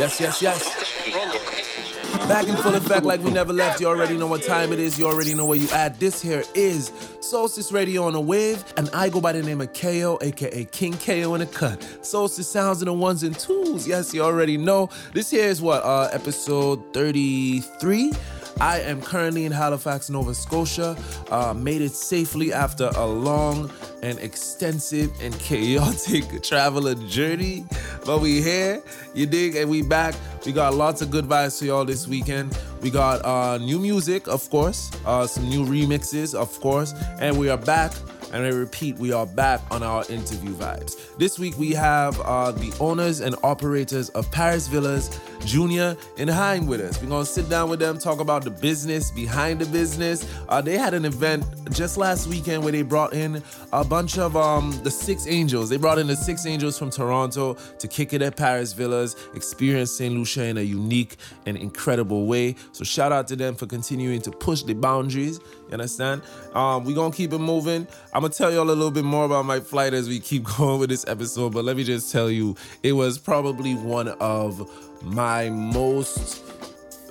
Yes, yes, yes. Back in full effect like we never left. You already know what time it is. You already know where you at. This here is Soulstice Radio on a wave, and I go by the name of KAYO, aka King KAYO in the cut. Soulstice sounds in the ones and twos. Yes, you already know. This here is what, uh, episode 33. I am currently in Halifax, Nova Scotia. Uh, made it safely after a long and extensive and chaotic traveler journey. But we here, you dig, and we back. We got lots of good vibes for y'all this weekend. We got uh, new music, of course, uh, some new remixes, of course, and we are back and I repeat, we are back on our interview vibes. This week we have uh, the owners and operators of Paris Villas, Junior and Hein with us. We're gonna sit down with them, talk about the business behind the business. Uh, they had an event just last weekend where they brought in a bunch of um, the Six Angels. They brought in the Six Angels from Toronto to kick it at Paris Villas, experience St. Lucia in a unique and incredible way. So shout out to them for continuing to push the boundaries. You understand? Um, we gonna keep it moving. I'm gonna tell y'all a little bit more about my flight as we keep going with this episode, but let me just tell you, it was probably one of my most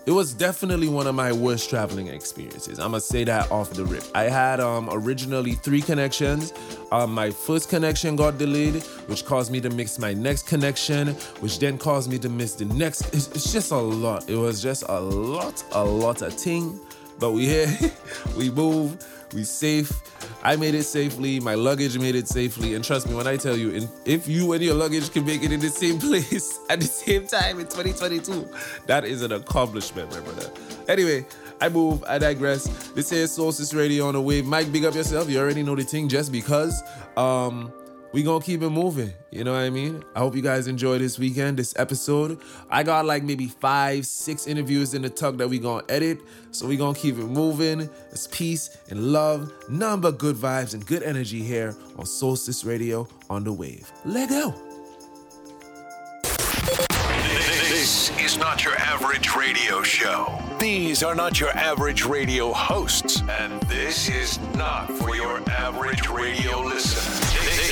it was definitely one of my worst traveling experiences. I'm gonna say that off the rip. I had um, originally three connections. Um, my first connection got delayed, which caused me to miss my next connection, which then caused me to miss the next. It's, it's just a lot. It was just a lot, a lot of thing. But we here, we move, we safe. I made it safely. My luggage made it safely. And trust me when I tell you, if you and your luggage can make it in the same place at the same time in 2022, that is an accomplishment, my brother. Anyway, I move, I digress. This is Soulstice Radio on the wave. Mike, big up yourself. You already know the thing just because. Um, we gonna keep it moving. You know what I mean? I hope you guys enjoy this weekend, this episode. I got like maybe five, six interviews in the tuck that we gonna edit. So we gonna keep it moving. It's peace and love, none but good vibes and good energy here on Soulstice Radio on the wave. Let go. This is not your average radio show. These are not your average radio hosts. And this is not for your average radio listener.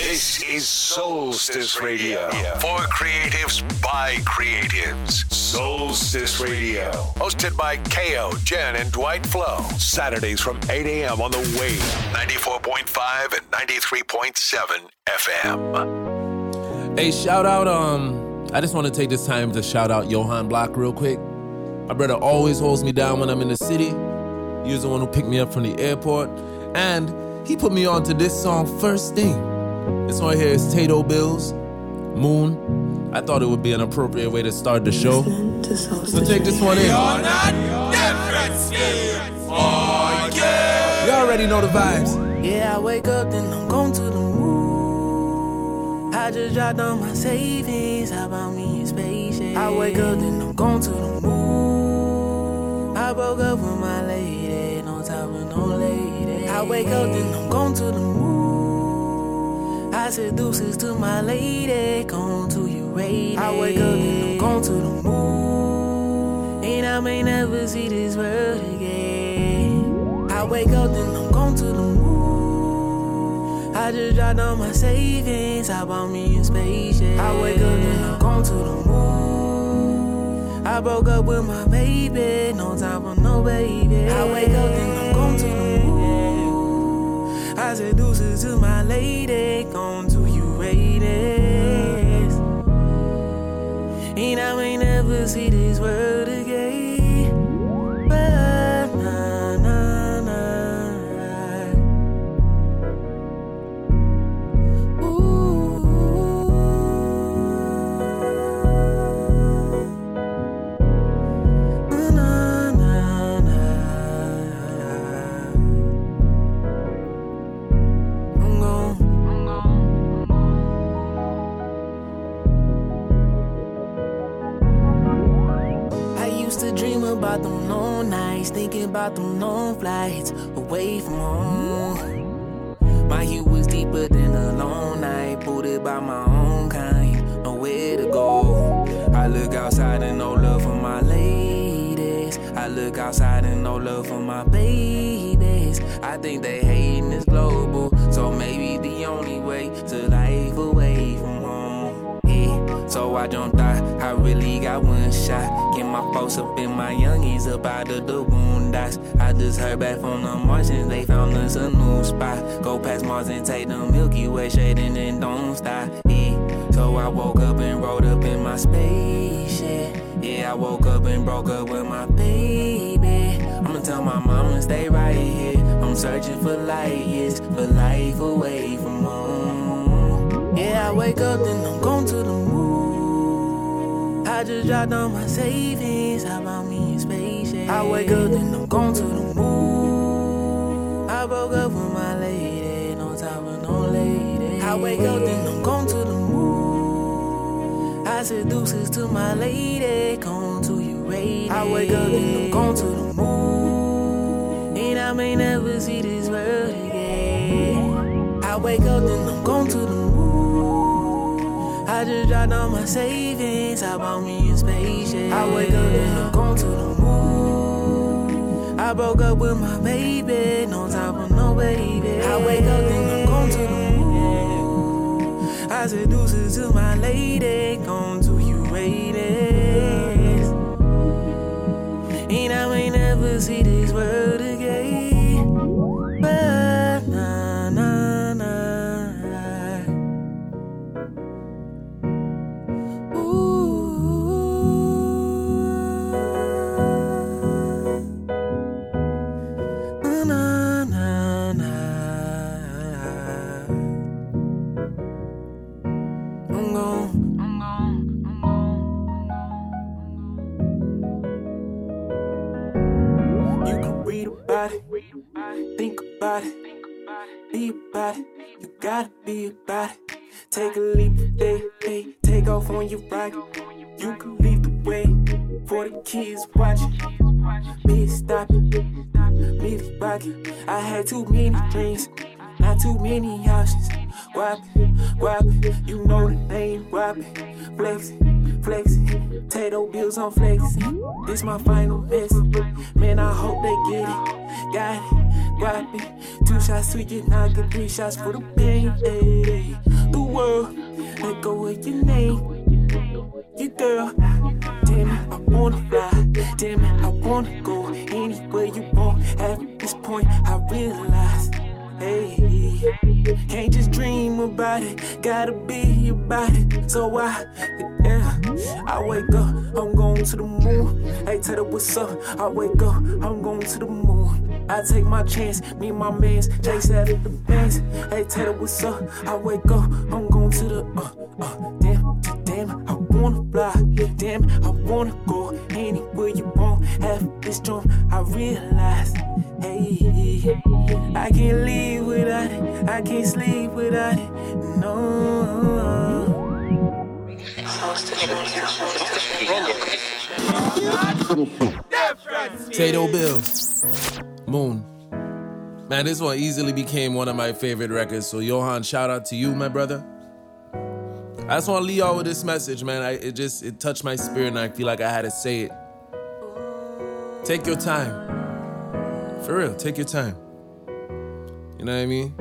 This is Soulstice Radio. For creatives by creatives. Soulstice Radio. Hosted by KAYO, Gen, and Dwight Flo. Saturdays from 8 a.m. on the wave. 94.5 and 93.7 FM. Hey, shout out, um, I just want to take this time to shout out Johan Block real quick. My brother always holds me down when I'm in the city. He was the one who picked me up from the airport. And he put me on to this song first thing. This one here is Taedo Bills, Moon. I thought it would be an appropriate way to start the show. So take this one in. You already know the vibes. Yeah, I wake up, then I'm going to the moon. I just dropped on my savings. How about me and spaceship? I wake up, then I'm going to the moon. I broke up with my lady, no time with no lady. I wake up, then I'm going to the moon. I said deuces to my lady, going to your radio. I wake up, and I'm going to the moon. And I may never see this world again. I wake up, and I'm going to the moon. I just dropped all my savings. I bought me a spaceship. I wake up, and I'm going to the moon. I broke up with my baby, no time for no baby. I wake up, and I'm going to the moon. Deuces to my lady, going to you ratings. And I may never see this world again. About them long flights away from home. My youth was deeper than a long night, booted by my own kind, nowhere to go. I look outside and no love for my ladies. I look outside and no love for my babies. I think they hating is global, so maybe the only way to life away from home. Yeah. So I jumped out I really got one shot. Get my folks up in my youngies up out of the boondocks. I just heard back from the Martians, they found us a new spot. Go past Mars and take the Milky Way shade and then don't stop. Yeah. So I woke up and rode up in my spaceship. Yeah, I woke up and broke up with my baby. I'ma tell my mama stay right here. I'm searching for light years, for life away from home. Yeah, I wake up and I'm going to the. I just dropped on my savings, how about me a spaceship? I wake up and I'm going to the moon. I broke up with my lady, no time for no lady. I wake up and I'm going to the moon. I said deuces to my lady, come to you, lady. I wake up and I'm going to the moon. And I may never see this world again. I wake up and I'm going to the moon. I just dropped all my savings, I bought me a spaceship. I wake up and I'm going to the moon. I broke up with my baby, no time for no baby. I wake up and I'm going to the moon. I said deuces to my lady, come to you, ladies. And I may never see this world about it, be about it. You gotta be about it. Take a leap faith, hey, take off on your rocket. You can lead the way for the kids watching. Me stop it, me rocket. I had too many dreams, not too many options. It, whop it, you know the name, whop it. Flexing, flexing, Taedo Bills on flexing. This my final message. Man, I hope they get it. Got it, whop. Two shots to you, knock it, three shots for the pain. Hey, the world, let go of your name. You girl, damn it, I wanna fly. Damn it, I wanna go anywhere you want. At this point, I realize, hey, can't just dream about it, gotta be about it. So I, yeah, I wake up, I'm going to the moon. Hey, tell her what's up. I wake up, I'm going to the moon. I take my chance, me and my mans, chase out of the bands. Hey, her what's up. I wake up, I'm going to the, uh, uh, damn, damn, I wanna fly. Damn, I wanna go anywhere you want. Have this drum, I realize, hey, I can't live without it. I can't sleep without it. No. Taedo Bill. Moon. Man, this one easily became one of my favorite records. So Johan, shout out to you, my brother. I just want to leave y'all with this message, man. I, it just it touched my spirit, and I feel like I had to say it. Take your time. For real, take your time. You know what I mean?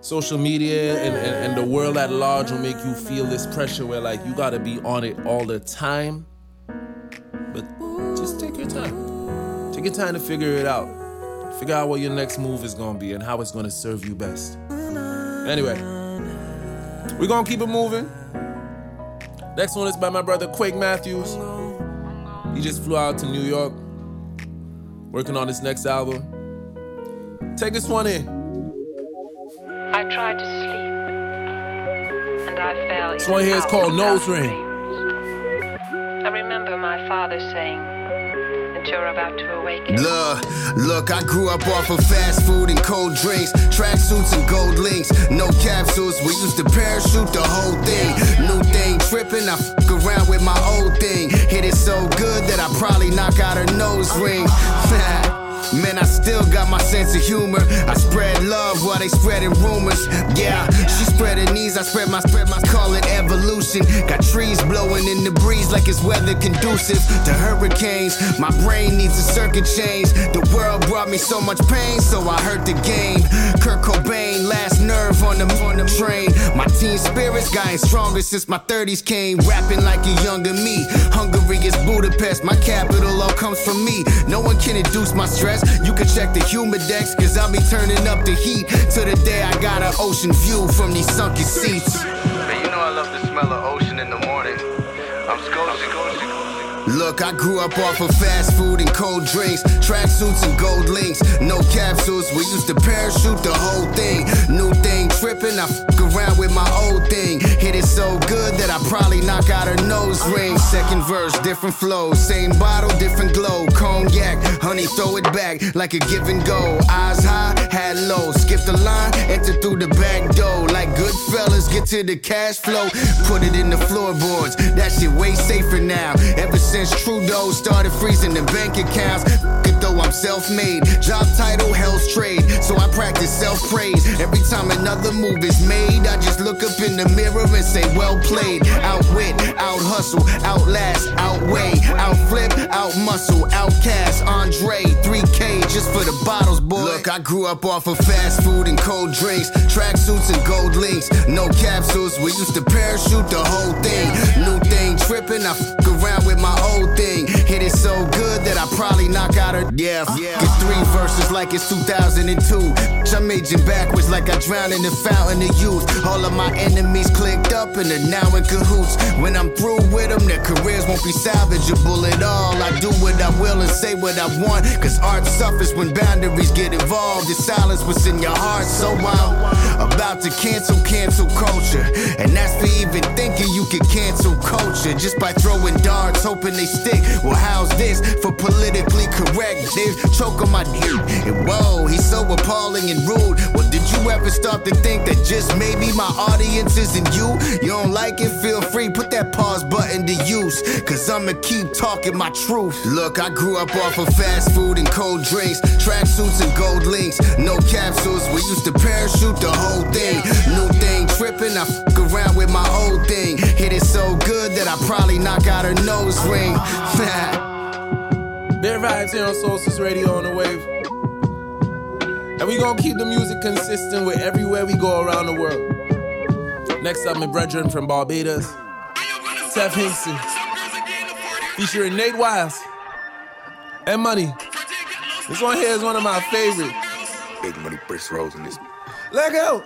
Social media and, and, and the world at large will make you feel this pressure where like you gotta be on it all the time. But just take your time. Take your time to figure it out. Figure out what your next move is gonna be and how it's gonna serve you best. Anyway, we're gonna keep it moving. Next one is by my brother Quake Matthews. He just flew out to New York, working on his next album. Take this one in. I tried to sleep, and I fell. This one here is called Nose Ring. I remember my father saying that you're about to awaken. Look, look, I grew up off of fast food and cold drinks, tracksuits and gold links, no capsules. We used to parachute the whole thing. New thing tripping, I fuck around with my old thing. Hit it so good that I probably knock out her nose ring. Man, I still got my sense of humor. I spread love while they spreading rumors. Yeah, she spreading knees, I spread my spread my call it evolution. Got trees blowing in the breeze like it's weather conducive to hurricanes. My brain needs a circuit change. The world brought me so much pain, so I hurt the game. Kurt Cobain, last nerve on the on the train. My teen spirit's gotten stronger since my 30s came. Rapping like a younger me. Hungary is Budapest, my capital all comes from me. No one can induce my stress. You can check the humidex, cause I'll be turning up the heat. To the day I got an ocean view from these sunken seats. Man, you know I love the smell of ocean in the morning. I'm Scotia. Look, I grew up off of fast food and cold drinks, tracksuits and gold links, no capsules. We used to parachute the whole thing. New thing tripping, I fuck around with my old thing. Hit it so good that I probably knock out her nose ring. Second verse, different flow, same bottle, different glow. Cognac, honey, throw it back like a give and go. Eyes high, had low, skip the line, enter through the back door. Like good fellas, get to the cash flow, put it in the floorboards. That shit way safer now. Ever since Trudeau started freezing the bank accounts. Though I'm self-made, job title, hell's trade. So I practice self-praise. Every time another move is made, I just look up in the mirror and say, well played. Outwit, out hustle, outlast, outweigh, outflip, out muscle, outcast, Andre, 3K just for the bottles, boy. Look, I grew up off of fast food and cold drinks, tracksuits and gold links, no capsules. We used to parachute the whole thing. New thing tripping, I fuck around with my old thing. Hit it so good that I probably knock out her. Yeah, yeah. Get three verses like it's 2002. I'm aging backwards like I drowned in the fountain of youth. All of my enemies clicked up and are now in cahoots. When I'm through with them, their careers won't be salvageable at all. I do what I will and say what I want. Cause art suffers when boundaries get involved. The silence what's in your heart. So I'm about to cancel cancel culture. And that's for even thinking you can cancel culture just by throwing darts, hoping they stick. Well, how's this for politically correct? They choke on my dick. And whoa, he's so appalling and rude. Well, did you ever start to think that just maybe my audience isn't you? You don't like it? Feel free, put that pause button to use. Cause I'ma keep talking my truth. Look, I grew up off of fast food and cold drinks, tracksuits and gold links, no capsules. We used to parachute the whole thing. New thing tripping, I fuck around with my old thing. Hit it so good that I probably knock out her nose ring. Bare vibes here on Soulstice Radio on the wave. And we gonna keep the music consistent with everywhere we go around the world. Next up, my brethren from Barbados, Teff Hinkson, featuring Nate Wiles and Money. This one here is one of my favorites. Big money Briss Rose in this. Let go.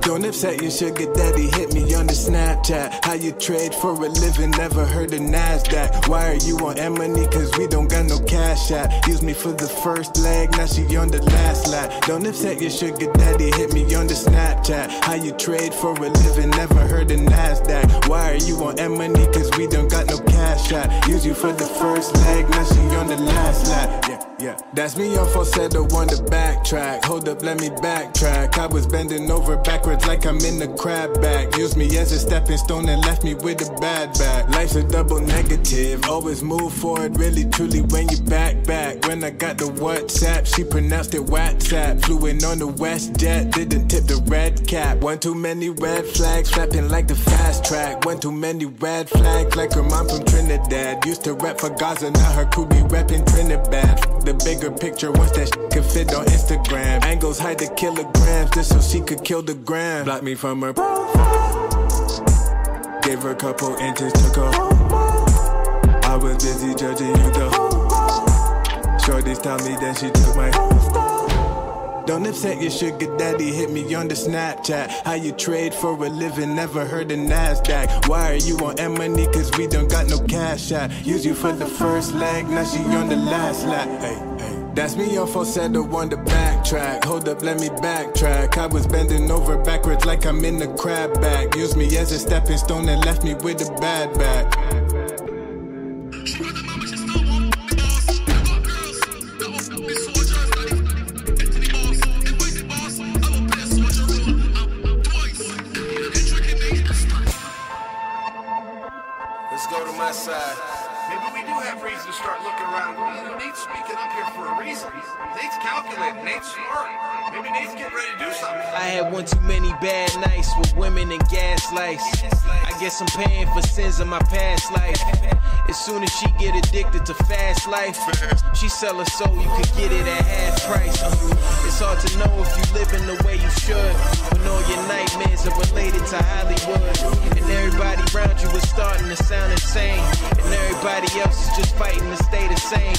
Don't upset your sugar daddy, hit me on the Snapchat. How you trade for a living, never heard of NASDAQ. Why are you on M-Money? Cause we don't got no cash out. Use me for the first leg, now she on the last lap. Don't upset your sugar daddy, hit me on the Snapchat. How you trade for a living, never heard of NASDAQ. Why are you on M-Money? Cause we don't got no cash out. Use you for the first leg, now she on the last lap. Yeah. Yeah, that's me on falsetto on the backtrack. Hold up, let me backtrack. I was bending over backwards like I'm in the crab bag. Used me as a stepping stone and left me with a bad back. Life's a double negative. Always move forward, really truly when you back back. When I got the WhatsApp, she pronounced it WhatsApp. Flew in on the WestJet, didn't tip the red cap. One too many red flags, flapping like the fast track. One too many red flags, like her mom from Trinidad. Used to rap for Gaza, now her crew be rapping Trinidad. The bigger picture once that shit could fit on Instagram. Angles hide the kilograms just so she could kill the gram. Block me from her. Gave her a couple inches, took her. I was busy judging you the Shorties tell me that she took my don't upset your sugar daddy, hit me on the Snapchat. How you trade for a living, never heard of NASDAQ. Why are you on M-Money? Cause we don't got no cash out. Use you for the first leg, now she on the last lap. Hey, hey. That's me on falsetto on the backtrack. Hold up, let me backtrack. I was bending over backwards like I'm in the crab bag. Use me as a stepping stone and left me with a bad back. Bad nights with women and gaslights. I guess I'm paying for sins of my past life. As soon as she get addicted to fast life, she sell her soul, you could get it at half price. It's hard to know if you living the way you should. When all your nightmares are related to Hollywood. And everybody around you is starting to sound insane. And everybody else is just fighting to stay the same.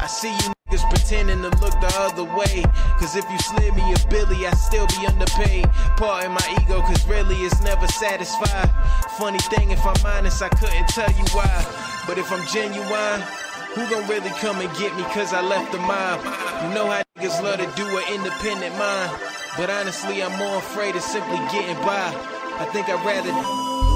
I see you niggas pretending to look the other way. Cause if you slid me a Billy, I'd still be underpaid. Part Pardon my ego, cause really it's never satisfied. Funny thing, if I'm honest, I couldn't tell you why. But if I'm genuine, who gon' really come and get me cause I left the mob? You know how niggas love to do an independent mind. But honestly, I'm more afraid of simply getting by. I think I'd rather.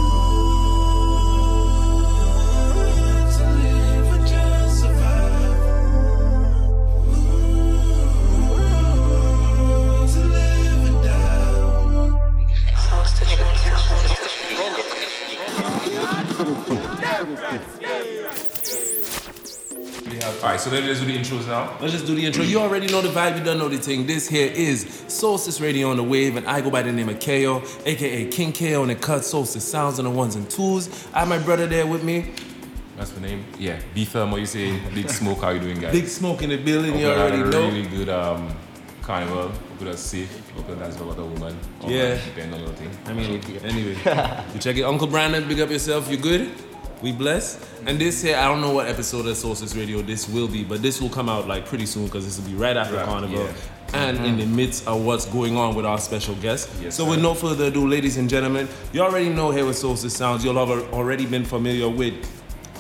Alright, so let's just do the intros now. Let's just do the intro. You already know the vibe, you don't know the thing. This here is Soulstice Radio on the Wave, and I go by the name of KAYO, aka King KAYO, and it cuts Soulstice sounds on the ones and twos. I have my brother there with me. That's the name. Yeah, B Firm, what you say? Big Smoke, how you doing, guys? Big Smoke in the building, Hope you already a know. really good um, carnival. It was safe. Hope it that's about a woman. Yeah. Depending on your thing. I mean, anyway, you check it. Uncle Brandon, big up yourself. You good? We blessed. And this here, I don't know what episode of Sources Radio this will be, but this will come out like pretty soon because this will be right after Right, Carnival yeah. and in the midst of what's going on with our special guest. Yes, so, sir. with no further ado, ladies and gentlemen, you already know here with Soulstice Sounds, you'll have already been familiar with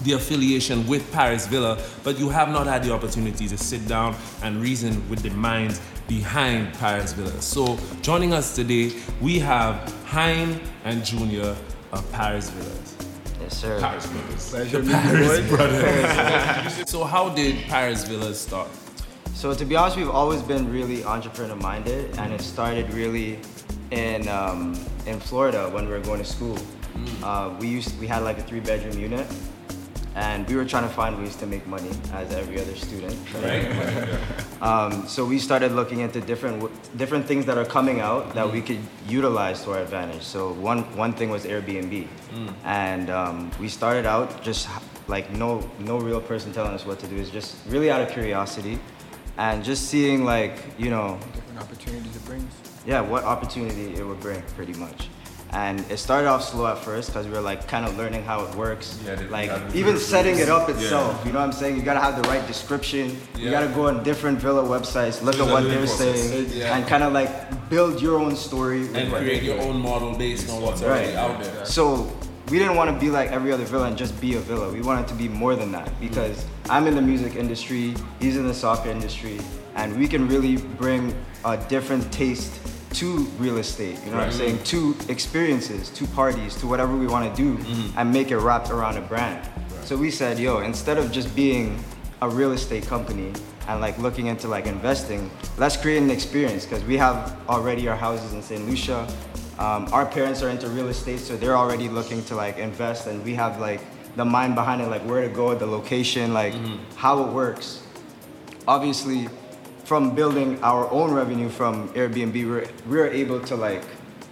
the affiliation with Paris Villa, but you have not had the opportunity to sit down and reason with the minds behind Paris Villa. So, joining us today, we have Hein and Junior of Paris Villas. Yes, sir. Paris Brothers. Pleasure The Paris Brothers. so, how did Paris Villas start? So to be honest, we've always been really entrepreneur minded, and it started really in um, in Florida when we were going to school. Uh, we used we had like a three bedroom unit, and we were trying to find ways to make money as every other student. Um, so we started looking into different different things that are coming out that we could utilize to our advantage. So one one thing was Airbnb, and um, we started out just like no no real person telling us what to do. It's just really out of curiosity, and just seeing like you know different opportunities it brings. yeah, what opportunity it would bring, pretty much. And it started off slow at first because we were like kind of learning how it works. Yeah, like even setting it up itself. Yeah. You know what I'm saying? You gotta have the right description. Yeah. You gotta go on different villa websites, look at what they're process. saying, and kind of like build your own story. And create your own model based on what's already out there. So we didn't want to be like every other villa and just be a villa. We wanted to be more than that because I'm in the music industry, he's in the soccer industry, and we can really bring a different taste to real estate. You know what I'm saying? To experiences, to parties, to whatever we want to do, and make it wrapped around a brand. So we said, yo, instead of just being a real estate company and like looking into like investing, let's create an experience because we have already our houses in St. Lucia. Um, our parents are into real estate, so they're already looking to like invest, and we have like the mind behind it, like where to go, the location, like how it works. Obviously, from building our own revenue from Airbnb, we're, we're able to like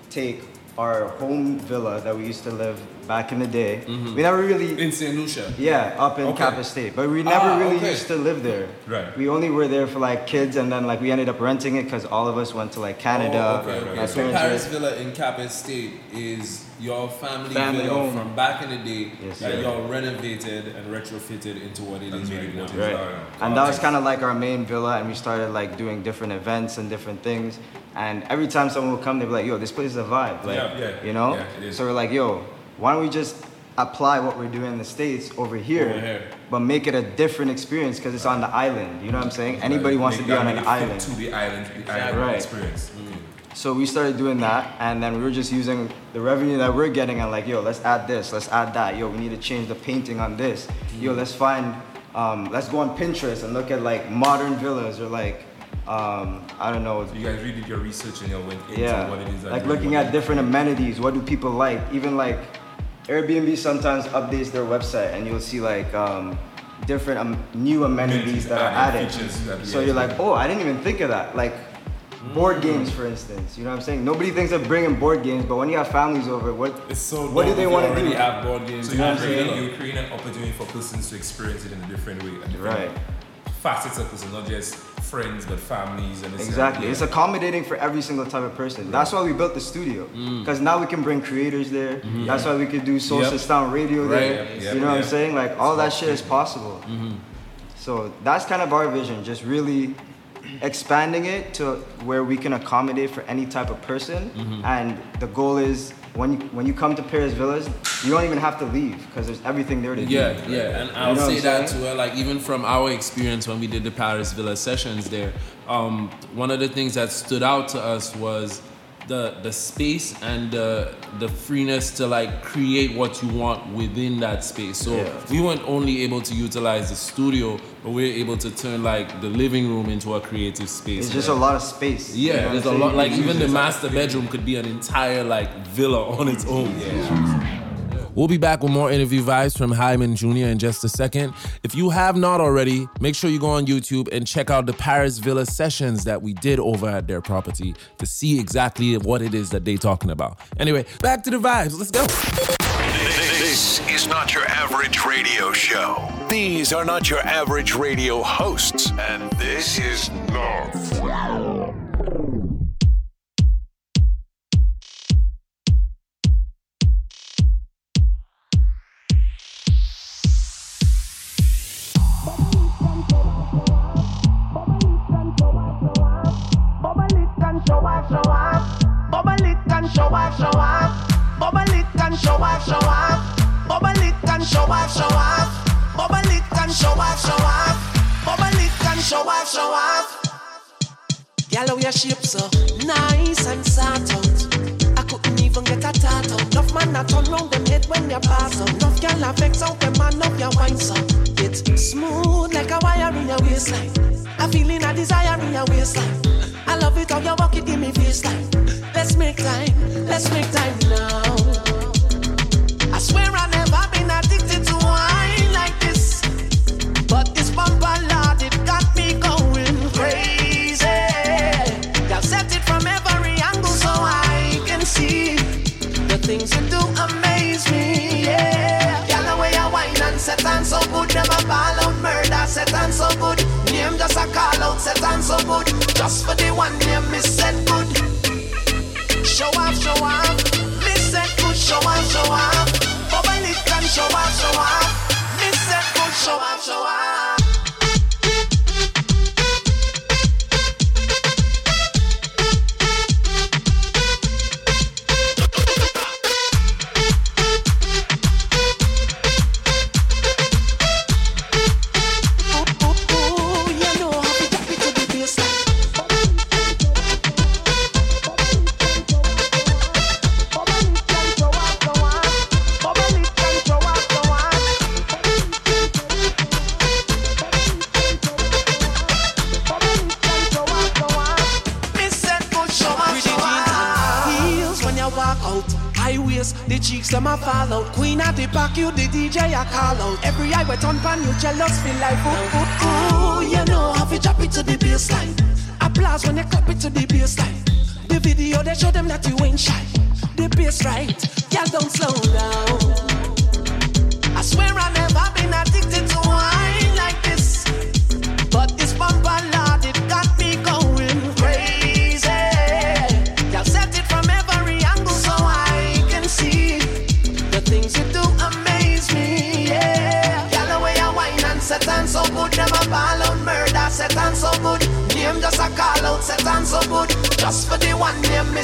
take our home villa that we used to live back in the day. We never really in St. Lucia. Yeah, up in Okay. Cap Estate, but we never Ah, really okay. used to live there. Right. We only were there for like kids, and then like we ended up renting it because all of us went to like Canada. Oh, okay, okay. My So Paris were- Villa in Cap Estate is your family, Family villa owned. from back in the day Yes, that y'all renovated and retrofitted into what it is really what it is. Right. And that was kind of like our main villa, and we started like doing different events and different things. And every time someone would come, they'd be like, "Yo, this place is a vibe." Like, Yeah, yeah, you know. yeah, it is. So we're like, "Yo, why don't we just apply what we're doing in the states over here, Over here. but make it a different experience because it's on the island." You know what I'm saying? Anybody wants to be on an island. To the island, the island Right. experience. So we started doing that, and then we were just using the revenue that we're getting and like, yo, let's add this, let's add that. Yo, we need to change the painting on this. Yo, let's find, um, let's go on Pinterest and look at like modern villas or like, um, I don't know. You guys really did your research and you went into Yeah, what it is. like looking at different amenities. What do people like? Even like, Airbnb sometimes updates their website and you'll see like um, different um, new amenities that are added. So you're like, oh, I didn't even think of that. Like board games, for instance. You know what I'm saying? Nobody thinks of bringing board games, but when you have families over, what so what do they want to do? have board games. So you know what I'm create, saying? you create an opportunity for persons to experience it in a different way. A different Right. Facets of person, not just friends, but families and Exactly. that. It's accommodating for every single type of person. That's why we built the studio. Mm. Because now we can bring creators there. Mhm. That's why we could do Social Yep. Sound Radio Right. there. Yep, you yep, know what I'm saying? Like all that shit is possible. Mm-hmm. So that's kind of our vision, just really expanding it to where we can accommodate for any type of person. Mhm. And the goal is when you, when you come to Paris Villas, you don't even have to leave because there's everything there to do. Yeah, yeah, and You I'll know what say that too. Like even from our experience when we did the Paris Villa sessions there, um, one of the things that stood out to us was the the space and the the freeness to like create what you want within that space. So Yeah. we weren't only able to utilize the studio, but we were able to turn like the living room into a creative space. It's just a lot of space. You know Yeah, there's a lot. Like even the master bedroom could be an entire like villa on its own. We'll be back with more interview vibes from Hyman Jr. in just a second. If you have not already, make sure you go on YouTube and check out the Paris Villa sessions that we did over at their property to see exactly what it is that they're talking about. Anyway, back to the vibes. Let's go. This is not your average radio show. These are not your average radio hosts. And this is not. And show off, show off. Bubble it and show off, show off. Bubble it and show off, show off. Bubble it and show off, show off. Bubble it and show off, show off. How your shape so nice and sort out. I couldn't even get a tat out. Enough man a turn round them head when you pass out. Enough girl a vex out them man up your wine so. It's smooth like a wire in your waistline. A feeling a desire in your waistline. I love it how you walk it, give me face FaceTime. Let's make time, let's make time now. I swear I never been addicted to wine like this. But this bumper lord, it got me going crazy. Y'all set it from every angle so I can see the things you do amaze me. Yeah, y'all the way I wine and set on so good, never ball out murder. Set on so good, name just a call out. Set on so good, just for the one name good. Show off, show off. Said good, show off, show off. Bubble it and show off, show off. Said good, show off, show off. Jealous feel like ooh. So good, just for the one name me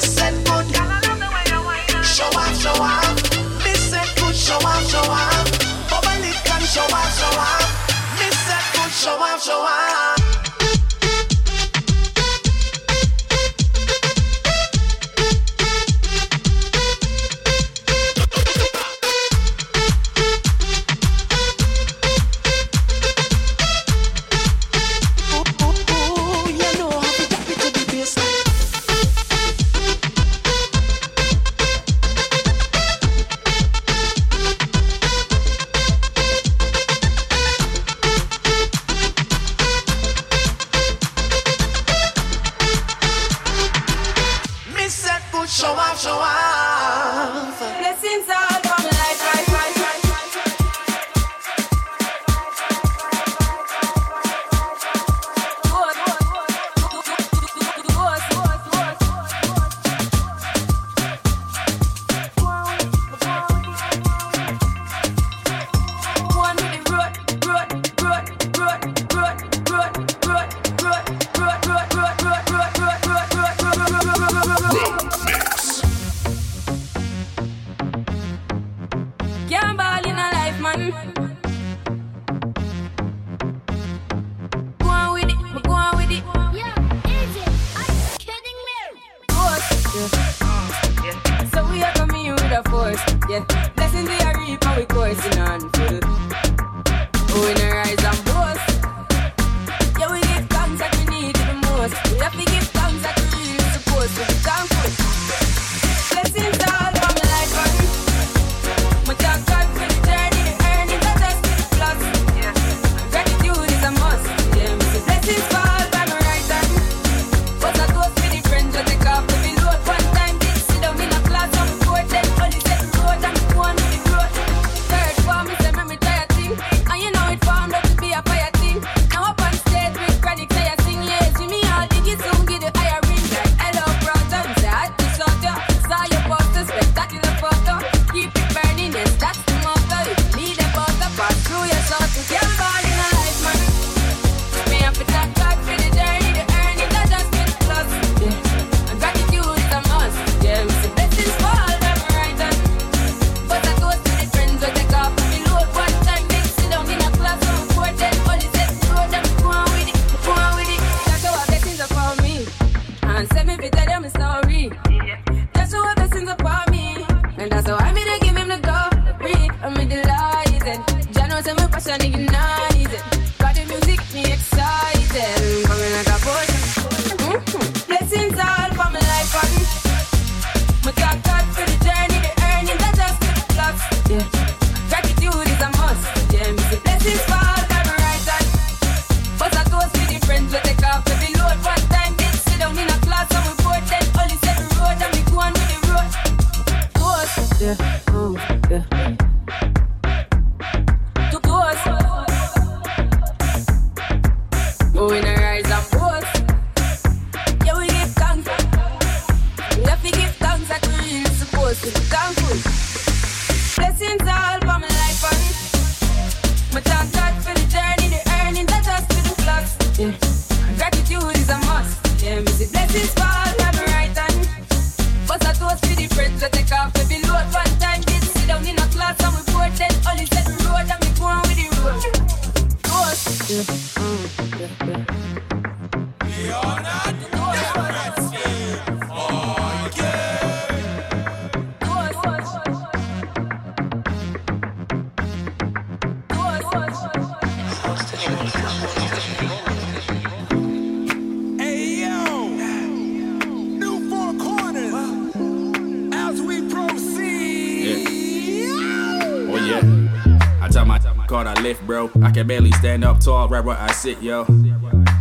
I can barely stand up tall right where I sit, yo.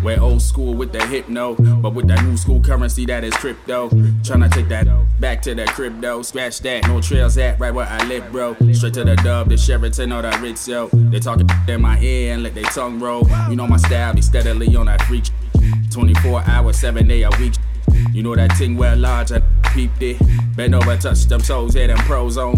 We're old school with the hypno, but with that new school currency that is crypto. Tryna take that back to the crypto. Scratch that, no trails at right where I live, bro. Straight to the dub, the Sheraton or the Ritz, yo. They talking in my ear and let they tongue roll. You know my style be steadily on that freak. 24 hours, 7 day a week. You know that thing well large, I peeped it. Bend over, touch them toes, hear them pros on.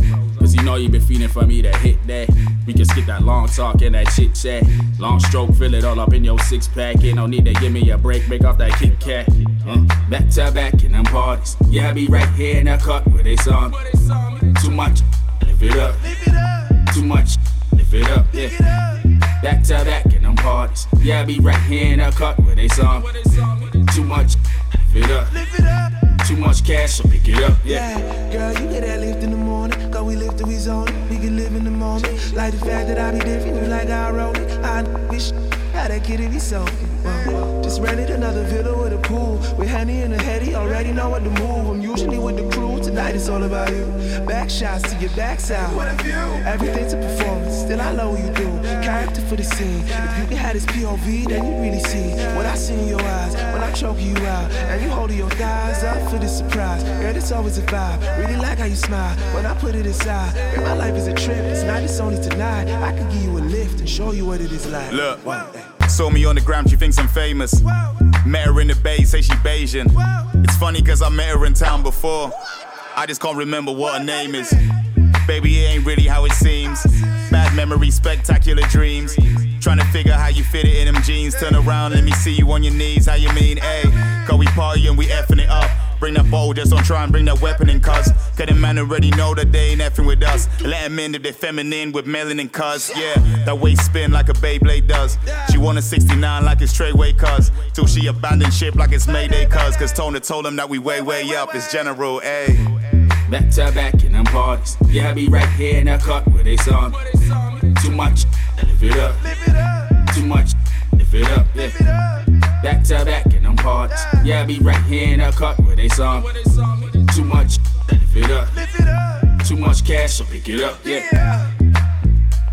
Know you been feeling for me to hit that. We can skip that long talk and that chit chat. Long stroke, fill it all up in your six pack. Ain't no need to give me a break, break off that Kit Kat. Uh, back to back in them parties. Yeah, I be right here in the cut where they saw me. Too much, lift it up. Too much, lift it up. Yeah. Back to back in them parties. Yeah, I be right here in the cut where they saw me. Too much, lift it up. Too much cash, so pick it up. Yeah. Girl, you get that lift in the morning. Cause we live till we zone it. We can live in the moment. Like the fact that I be different, like I roll it. I wish how that kitty be soaking. Just rented another villa with a pool. With Henny and a Hetty, already know what to move. I'm usually with the crew. Tonight it's all about you. Back shots to your backside. What a view. Everything's a performance. Still, I know what you do. Character for the scene. If you can have this POV, then you really see what I see in your eyes when I choke you out. And you holding your thighs up for the surprise. Girl, it's always a vibe. Really like how you smile when I put it aside. Girl, my life is a trip. It's not just only tonight. I can give you a lift and show you what it is like. Look. Saw me on the gram, she thinks I'm famous. Met her in the bay, say she Bayesian. It's funny cause I met her in town before. I just can't remember what her name is. Baby, it ain't really how it seems. Bad memory, spectacular dreams. Trying to figure how you fit it in them jeans. Turn around, let me see you on your knees. How you mean, ayy? Cause we party and we effing it up. Bring that bowl, just don't try and bring that weapon in, cuz. Cause the man already know that they ain't effing with us. Let them in if they feminine with melanin, cuz. Yeah, that waist spin like a Beyblade does. She want a 69 like it's Treyway, cuz. Till she abandoned ship like it's Mayday, cuz. Cause Tona told him that we way, way up. It's general, ayy. Back to back in them parties. Yeah, I be right here in the cut where they saw me. Too much, live it up. Too much, live it up. Yeah. Back to back in them parties. Yeah, I be right here in the cut where they saw me. Too much, live it up. Too much cash, so pick it up. Yeah.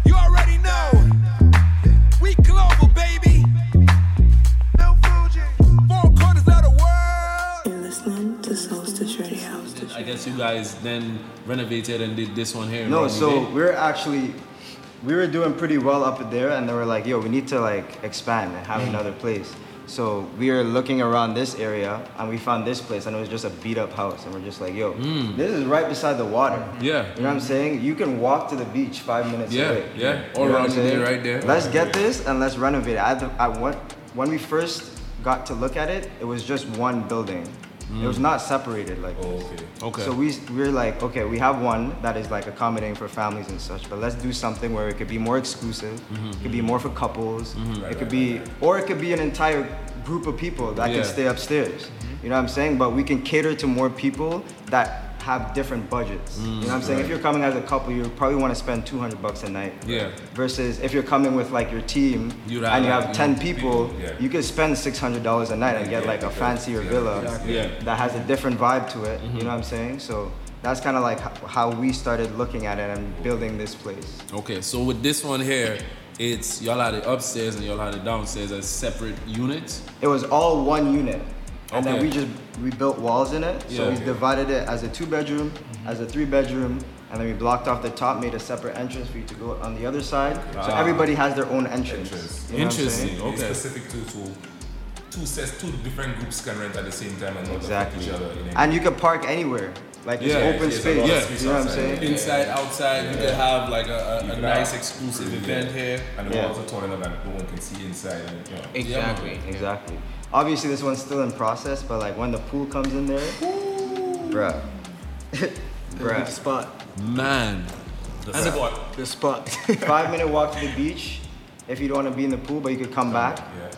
You already know. We global, baby. No Fuji. Four corners of the world. You're listening to Soulstice Radio. I guess you guys then renovated and did this one here. No, right? so You we're actually we were doing pretty well up there, and they were like, "Yo, we need to like expand and have Mm. another place." So we were looking around this area, and we found this place, and it was just a beat up house, and we're just like, "Yo, Mm. this is right beside the water." Yeah. You know what I'm saying? You can walk to the beach five minutes Yeah, away. yeah. You All know around there, right there. Let's get this and let's renovate it. I, I went, when we first got to look at it, it was just one building. It was Mm. not separated like this. Okay. So we we're like, okay, we have one that is like accommodating for families and such, but let's do something where it could be more exclusive. Mm-hmm. It could be more for couples. Right, it could right, be, or it could be an entire group of people that Yeah. can stay upstairs. You know what I'm saying? But we can cater to more people that have different budgets. you know what I'm saying? If you're coming as a couple, you probably want to spend 200 bucks a night. Yeah. Versus if you're coming with like your team You'd and you have, you 10 people, people, yeah. you could spend $600 a night and get like a fancier villa Yeah. that has a different vibe to it. Mm-hmm. You know what I'm saying? So that's kind of like how we started looking at it and building this place. Okay, so with this one here, it's y'all had it upstairs and y'all had it downstairs as separate units. It was all one unit. And then we just we built walls in it. So Yeah. we divided it as a two bedroom, as a three bedroom, and then we blocked off the top, made a separate entrance for you to go on the other side. So Ah. everybody has their own entrance. You know what I'm? It's specific to, to two sets, two different groups can rent at the same time and not affect Exactly. each other. In And you can park anywhere. Like it's open it's space. lot of You know what I'm saying? Inside, outside, you could have like a, a, a nice exclusive Yeah. event here. And the walls are tall enough that no one can see inside. And, you know. Exactly. Exactly. Obviously, this one's still in process, but like when the pool comes in there, bruh, bruh. spot. Man. The And the- spot. The spot. Five minute walk to the beach. If you don't want to be in the pool, but you could come back. Yeah.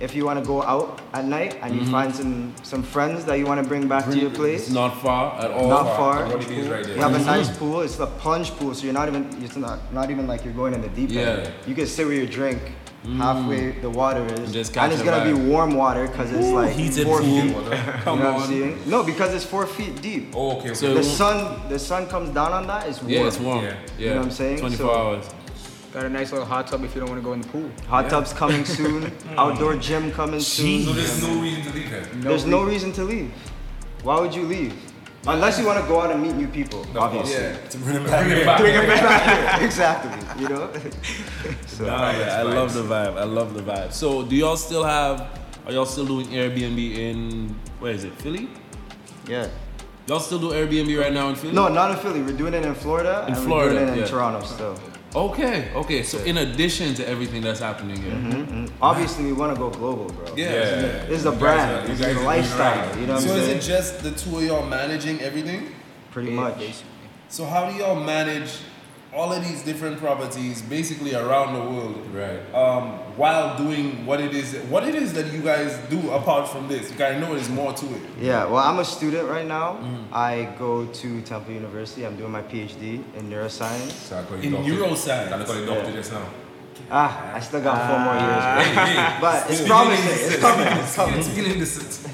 If you want to go out at night and you Mhm. find some some friends that you want to bring back to your place, It's not far at all. not far. What it is right there. You have a nice pool. It's a plunge pool, so you're not even it's not not even like you're going in the deep end. Yeah. You can sit with your drink Mm. halfway the water is, And just and it's gonna be warm water because it's Ooh, like heated four pool. feet. Come you know what. I'm saying? No, because it's four feet deep. Oh, okay. okay. So- the sun the sun comes down on that. It's warm. Yeah, it's warm. Yeah. Yeah. You know what I'm saying? 24 So- hours. Got a nice little hot tub if you don't want to go in the pool. Hot tubs coming soon. Hmm. Outdoor gym coming soon. So there's no reason to leave then. There's no reason to leave. Why would you leave? Unless you want to go out and meet new people, obviously. Yeah. To bring it back. Bring it back. Bring it back. exactly. You know. so, Nah, yeah, I love the vibe. I love the vibe. So, do y'all still have? Are y'all still doing Airbnb in where is it? Philly? yeah. Y'all still do Airbnb right now in Philly? No, not in Philly. We're doing it in Florida. In and Florida, We're doing it in yeah. Toronto still. Okay, okay. So, in addition to everything that's happening here, Mhm. Obviously, we want to go global, bro. Yeah. This is a brand. are- This is a lifestyle. right. You know what So I'm is saying? it just the two of y'all managing everything? Pretty much. Basically. So how do y'all manage all of these different properties basically around the world? Right. Um, while doing what it is, what it is that you guys do apart from this? Because I know there's more to it. Yeah, well, I'm a student right now. Mm. I go to Temple University. I'm doing my PhD in neuroscience. So I call you In doctor. neuroscience. I call you doctor just now. Ah, I still got four more years, Ah. bro. but it's promising. It's coming. It's coming. It's beginning to sit.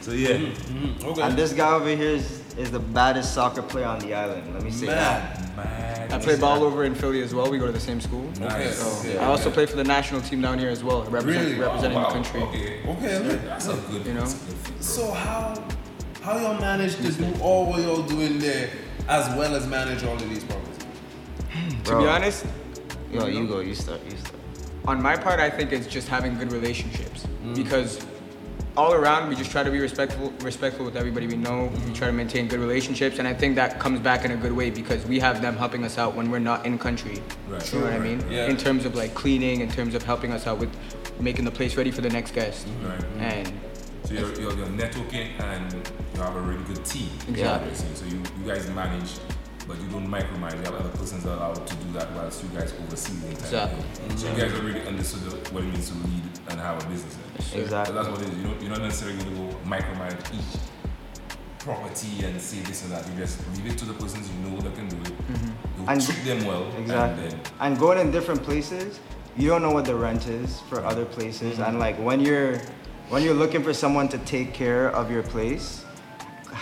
So yeah. Mm-hmm. Okay. And this guy over here is, is the baddest soccer player on the island. Let me say that. Man. I play ball over in Philly as well. We go to the same school. Nice. So Okay. I also play for the national team down here as well, represent, Really? representing Wow. the country. Okay. Okay. look. That's a good. You know? good. So how how y'all manage to do all what y'all doing there as well as manage all of these properties? To be honest, Yo, you go. You start. You start. on my part, I think it's just having good relationships Mm. because all around we just try to be respectful, respectful with everybody we know. We try to maintain good relationships, and I think that comes back in a good way because we have them helping us out when we're not in country. Right. You know what I mean? Yeah. In terms of like cleaning, in terms of helping us out with making the place ready for the next guest, Right. and So you're, you're, you're networking and you have a really good team. Exactly. So you, you guys manage, but you don't micromanage. You have other persons allowed to do that whilst you guys oversee the entire Exactly. thing. So you guys already understood what it means to lead and have a business. Exactly. So that's what it is. You don't, you're not necessarily going to go micromanage each property and say this and that. You just leave it to the persons you know that can do it. Mhm. You And- treat them well. Exactly. And then And going in different places, you don't know what the rent is for other places. And like when you're when you're looking for someone to take care of your place,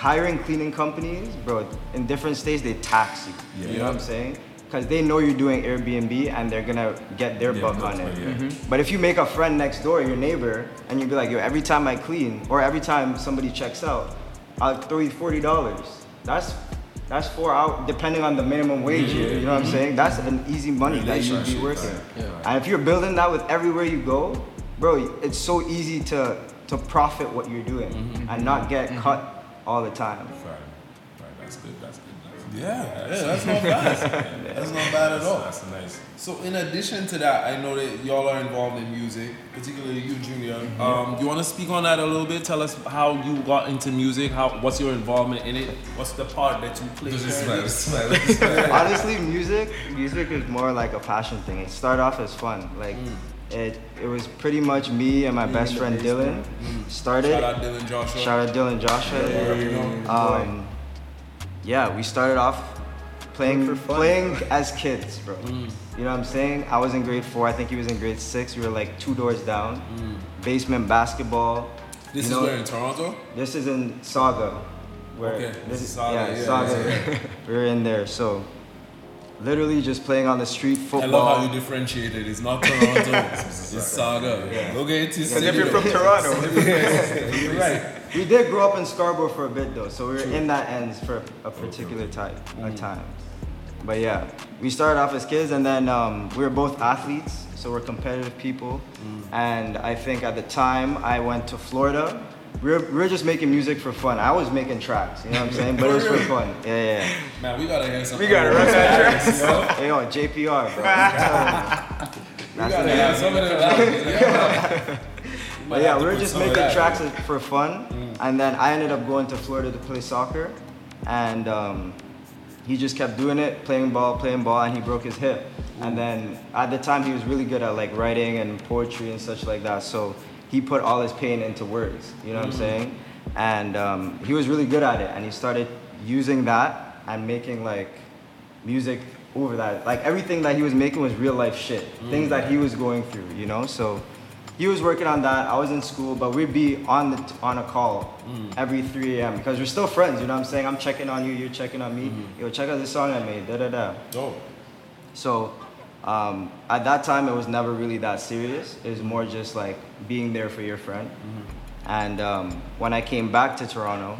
hiring cleaning companies, bro, in different states they tax you. You know what I'm saying? Because they know you're doing Airbnb and they're gonna get their Yeah, buck on it. right, yeah. Mhm. But if you make a friend next door, your neighbor, and you be like, yo, every time I clean or every time somebody checks out, I'll throw you forty dollars. That's that's four out depending on the minimum wage here. You know what I'm saying? That's an easy money that you should be Relationship, working. right. Yeah. And if you're building that with everywhere you go, bro, it's so easy to to profit what you're doing and not get cut all the time. Right, that's good. That's good. Yeah, yeah, that's not bad. That's not bad at all. That's nice. So, in addition to that, I know that y'all are involved in music, particularly you, Junior. Um, you want to speak on that a little bit? Tell us how you got into music. How what's your involvement in it? What's the part that you play? Just currently? smile, smile. Honestly, music music is more like a passion thing. It started off as fun. Like it it was pretty much me and my You best friend bass Dylan man. Started. Shout out Dylan Joshua. Shout out Dylan Joshua. Yeah, you know, um, yeah, we started off playing for fun. playing as kids, bro. Mm. You know what I'm saying? I was in grade four. I think he was in grade six. We were like two doors down. Mm. Basement basketball. This You is know- where in Toronto? This is in Sauga. Where Okay, this is is Sauga, yeah, yeah, Sauga. yeah. we're in there. So literally just playing on the street football. I love how you differentiate it. It's not Toronto. it's Sauga. Yeah. Look at it. Because if you're from Toronto. you're right. We did grow up in Scarborough for a bit though, so we were in that ends for a particular type of time. But yeah, we started off as kids and then um, we were both athletes, so we're competitive people. And I think at the time I went to Florida. We were, we were just making music for fun. I was making tracks, you know what I'm saying? But it was for fun. Yeah, yeah, yeah. Man, we gotta hear some. We gotta run that tracks, yo. Hey, yo, JPR, bro. We gotta hear some of them. But yeah, we were just making tracks for fun, and then I ended up going to Florida to play soccer, and um, he just kept doing it, playing ball, playing ball, and he broke his hip. And then at the time, he was really good at like writing and poetry and such like that. So he put all his pain into words. You know what I'm Mm. saying? And um, he was really good at it, and he started using that and making like music over that. Like everything that he was making was real life shit, things Mm. that he was going through. You know, so he was working on that. I was in school, but we'd be on the on a call Mm. every 3 a.m. because we're still friends. You know what I'm saying? I'm checking on you, you're checking on me. Mm-hmm. Yo, check out this song I made. Da da da. Oh. So um, at that time, it was never really that serious. It was more just like being there for your friend. Mm-hmm. And um, when I came back to Toronto,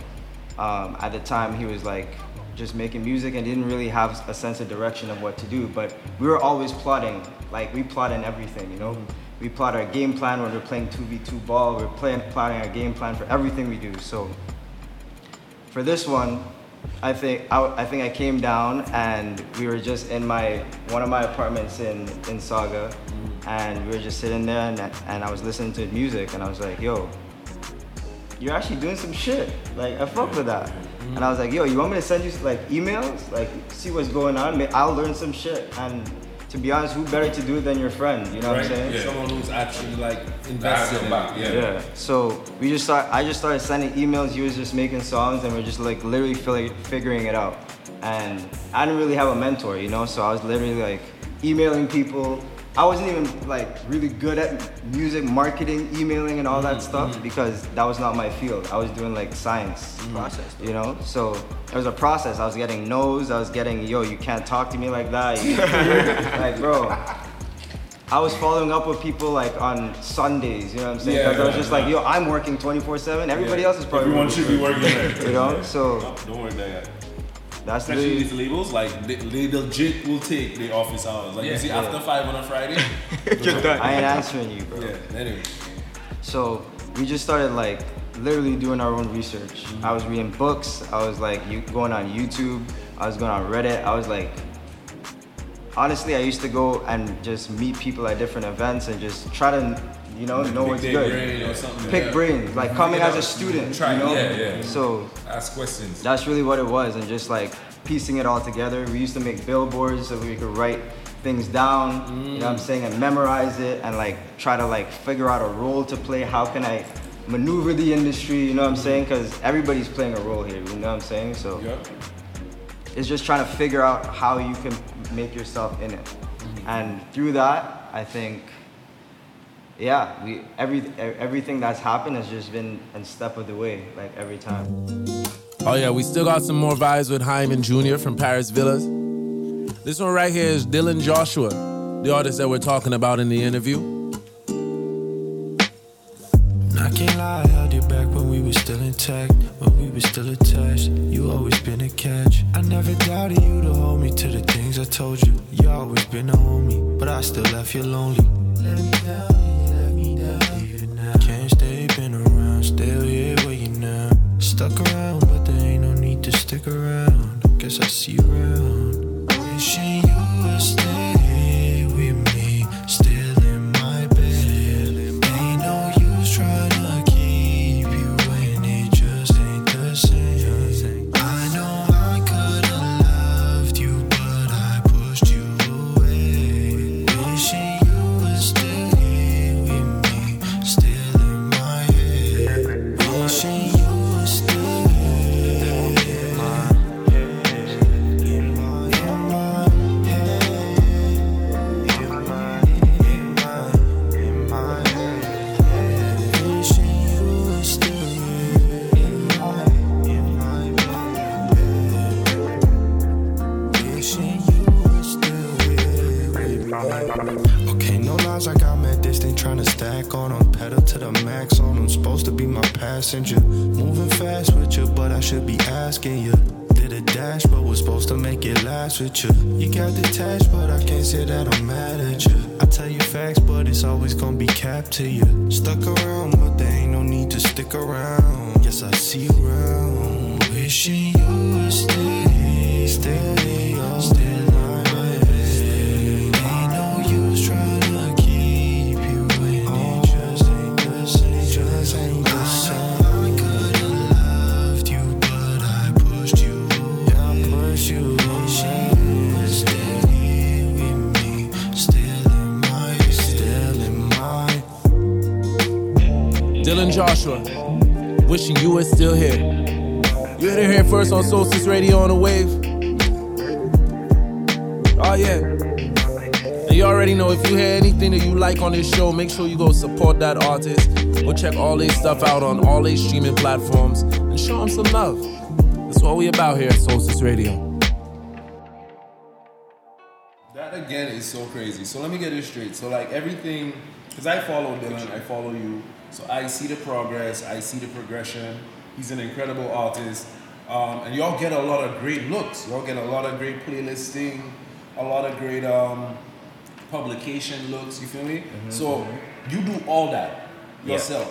um, at the time he was like just making music and didn't really have a sense of direction of what to do. But we were always plotting, like we plot in everything, you know. We plot our game plan when we're playing 2v2 ball. We're playing plotting our game plan for everything we do. So for this one, I think I, I think I came down and we were just in my one of my apartments in in Sauga, and we were just sitting there and, and I was listening to music and I was like, yo, you're actually doing some shit. Like I fuck with that. And I was like, yo, you want me to send you like emails, like see what's going on? I'll learn some shit. And to be honest, who better to do it than your friend? You know what I'm Right? saying? Someone who's actually like invested in back, it. Yeah. So we just start. I just started sending emails. He was just making songs, and we're just like literally fi- figuring it out. And I didn't really have a mentor, you know. So I was literally like emailing people. I wasn't even like really good at music marketing, emailing, and all that mm-hmm. stuff because that was not my field. I was doing like science mm-hmm. Process, you know. So there was a process. I was getting no's. I was getting yo, you can't talk to me like that. You- like bro. I was following up with people like on Sundays, you know what I'm saying? Yeah, Because I was yeah, just like, yo, I'm working 24/7. Everybody Yeah. else is probably Everyone should be working. You know, Yeah. so Don't worry about that. That's Especially literally these labels, like they, they legit will take the office hours. Like Yeah. you see, Yeah. after five on a Friday, You're done. I ain't answering you, bro. Yeah. Anyway. So we just started like literally doing our own research. Mm-hmm. I was reading books. I was like you going on YouTube. I was going on Reddit. I was like, honestly, I used to go and just meet people at different events and just try to, you know, know Pick what's good. brain Pick yeah. brains, like coming as a student. Try, you know? yeah, yeah. So Ask questions. that's really what it was, and just like piecing it all together. We used to make billboards so we could write things down, you know what I'm mm. saying, and memorize it, and like try to like figure out a role to play. How can I maneuver the industry. You know what I'm mm. saying? Because everybody's playing a role here. You know what I'm saying? So it's just trying to figure out how you can make yourself in it, mm-hmm. and through that, I think. Yeah, we every everything that's happened has just been a step of the way, like every time. Oh yeah, we still got some more vibes with Hyman Jr. from Paris Villas. This one right here is Dylan Joshua, the artist that we're talking about in the interview. I can't lie, I held you back when we were still intact, when we were still attached. You always been a catch. I never doubted you to hold me to the things I told you. You always been a homie, but I still left you lonely. Let me down, Stuck around, but there ain't no need to stick around. Guess I see you around. Wishing you would stay Detached, but I can't say that I'm mad at you. I tell you facts, but it's always gonna be capped to you. Stuck around, but there ain't no need to stick around. Yes, I see you around. Wishing you would stay, stay, Joshua, wishing you were still here. You heard it here first on Soulstice Radio on the wave. Oh yeah. And you already know if you hear anything that you like on this show, make sure you go support that artist. Go check all their stuff out on all their streaming platforms and show them some love. That's what we about here at Soulstice Radio. Again is so crazy. So let me get this straight. So like everything, because I follow Dylan, I follow you. So I see the progress, I see the progression. He's an incredible artist, um, and y'all get a lot of great looks. Y'all get a lot of great playlisting, a lot of great um, publication looks. You feel me? So you do all that Yeah. yourself,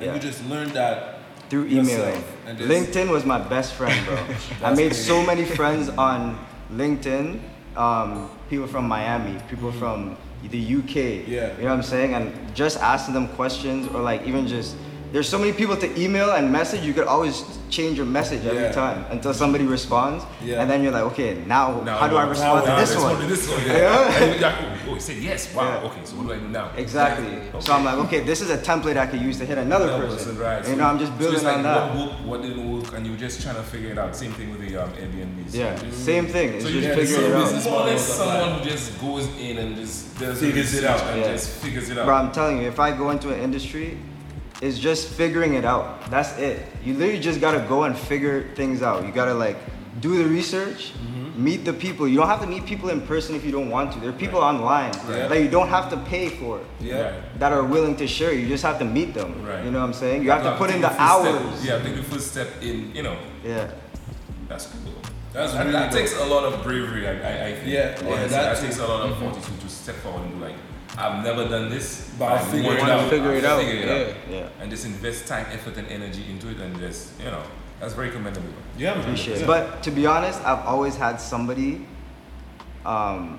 and Yeah. you just learned that through emailing. And LinkedIn was my best friend, bro. I made crazy. so many friends on LinkedIn. Um, people from Miami, people from the UK. Yeah. You know what I'm saying? And just asking them questions or like even just there's so many people to email and message. You could always change your message every Yeah. time until somebody responds, Yeah. and then you're like, okay, now, Now how do I respond I to this respond one? to this one, Yeah. yeah. And you're like, oh, he said yes. Wow. Yeah. Okay, so what do I do now? Exactly. So I'm like, okay, this is a template I could use to hit another Another person. right. You know, I'm just so building it's like on that. What worked, what didn't work, and you're just trying to figure it out. Same thing with the um, Airbnbs. Yeah, same thing. It's so just you figuring it out. It's more or less someone who just goes in and just Figures it out. and just figures it out. Bro, I'm telling you, if I go into an industry, it's just figuring it out. That's it. You literally just gotta go and figure things out. You gotta like do the research, Mm-hmm. meet the people. You don't have to meet people in person if you don't want to. There are people online Right. that you don't have to pay for. Yeah. That are willing to share. You just have to meet them. Right. You know what I'm saying? You have to put in the first step- hours. yeah, take the first step in. You know. Yeah. That's cool. That's and really that dope. takes a lot of bravery. I, I, I think. Yeah, yeah, that that, takes a lot of Mhm. fortitude to step forward and be like, I've never done this, But I'll I figure want it to out. Figure it out, figure it yeah. out. Yeah. And just invest time, effort, and energy into it, and just you know, that's very commendable. Yeah, man. Appreciate Yeah. it. But to be honest, I've always had somebody um,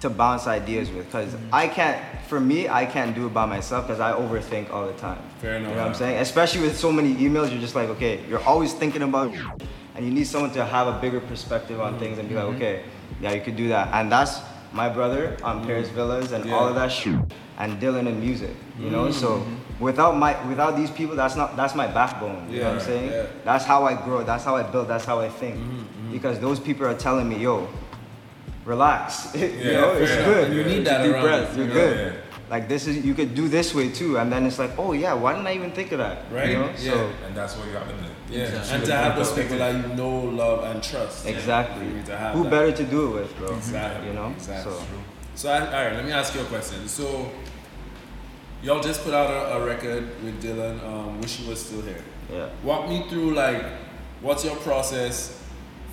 to bounce ideas with because I can't, for me, I can't do it by myself because I overthink all the time. Fair enough. You know what I'm saying? Especially with so many emails, you're just like, okay, you're always thinking about and you need someone to have a bigger perspective on things and be like, okay, yeah, you could do that. And that's my brother on mm-hmm. Paris Villas and all of that shit, and Dylan in music. You know, so mm-hmm. without my without these people, that's not that's my backbone. You know what I'm saying? yeah. That's how I grow. That's how I build. That's how I think. Mm-hmm, because those people are telling me, yo, relax. you Yeah, know, it's good. You need that Deep around breath. you, You're good. Yeah. Like this is you could do this way too, and then it's like, oh yeah, why didn't I even think of that? Right? You know? Yeah. So And that's what you have in there. Yeah, and to have those people that you know, love, and trust. Exactly. You need to have Who that. better to do it with, bro? Exactly. You know? Exactly. So So, I, all right, let me ask you a question. So, y'all just put out a, a record with Dylan. Um, Wish you was still here. Yeah. Walk me through like, what's your process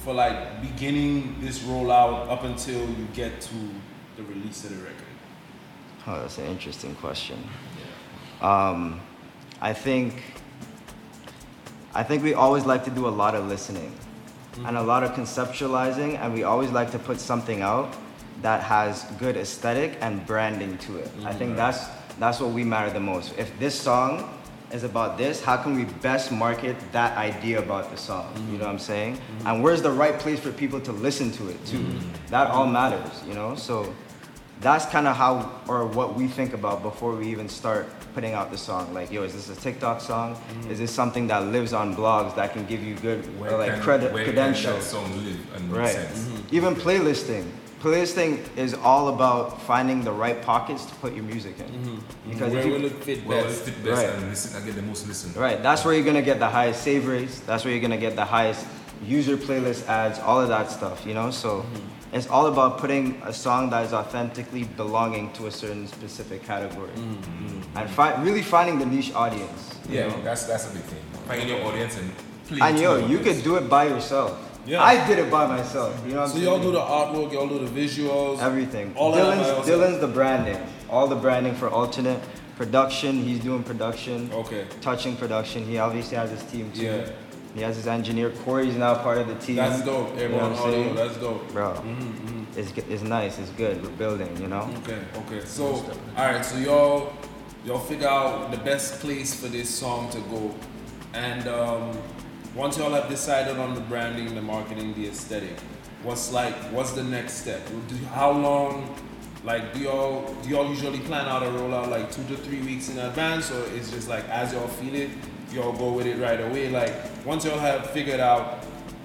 for like beginning this rollout up until you get to the release of the record? Oh, that's an interesting question. Yeah. Um, I think I think we always like to do a lot of listening and a lot of conceptualizing, and we always like to put something out that has good aesthetic and branding to it. I think mm-hmm. that's that's what we matter the most. If this song is about this, how can we best market that idea about the song? You know mm-hmm. what I'm saying? Mm-hmm. And where's the right place for people to listen to it too? That all matters, you know? So that's kind of how or what we think about before we even start putting out the song. Like, yo, is this a TikTok song? Mm. Is this something that lives on blogs that can give you good Where or like can- credit credentials? that song live and make right. sense? Mm-hmm. Even playlisting. Playlisting is all about finding the right pockets to put your music in. Mm-hmm. Because Where if you, will it fit Well, best? it's fit best Right. and listen and get the most listen. Right, that's where you're gonna get the highest save rates. That's where you're gonna get the highest user playlist ads, all of that stuff, you know? So mm-hmm. It's all about putting a song that is authentically belonging to a certain specific category. Mm, mm, mm. And fi- really finding the niche audience. you Yeah, know? that's that's a big thing. Finding your audience and play And to yo, you audience. could do it by yourself. Yeah. I did it by myself. You know what So I'm y'all saying? do the artwork, y'all do the visuals, Everything. All of that Dylan's, yourself? Dylan's the branding. All the branding for alternate production. He's doing production. Okay. Touching production. He obviously has his team too. Yeah. He has his engineer. Corey's now part of the team. That's dope. You know Everyone what I'm audio, that's dope. Bro, Mm-hmm, it's, g- it's nice. It's good. We're building, you know? Okay, okay. So, all right. So y'all, y'all figure out the best place for this song to go, and um, once y'all have decided on the branding, the marketing, the aesthetic, what's like, what's the next step? How long? Like, do y'all do y'all usually plan out a rollout like two to three weeks in advance, or is just like as y'all feel it, y'all go with it right away? Like, once y'all have figured out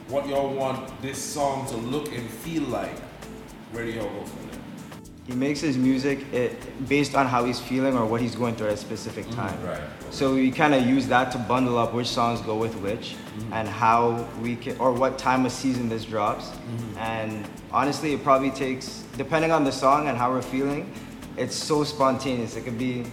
what y'all want this song to look and feel like, where do y'all go from there? He makes his music it, based on how he's feeling or what he's going through at a specific mm-hmm. time. Right. So we kind of use that to bundle up which songs go with which mm-hmm. and how we can, or what time of season this drops. Mm-hmm. And honestly, it probably takes, depending on the song and how we're feeling, it's so spontaneous. It could be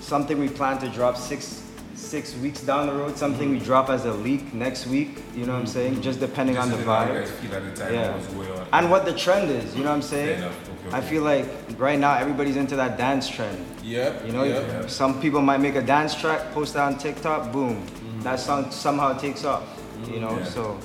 something we plan to drop six six weeks down the road, something we drop as a leak next week. You know what I'm saying? Just depending Just on the vibe. on how you guys feel at the Yeah. on. And what the trend is. You know what I'm saying? enough. Okay, I feel like right now everybody's into that dance trend. Yep. You know, yep. some people might make a dance track, post it on TikTok, boom, that song somehow takes off. You know, Mm-hmm. Yeah. so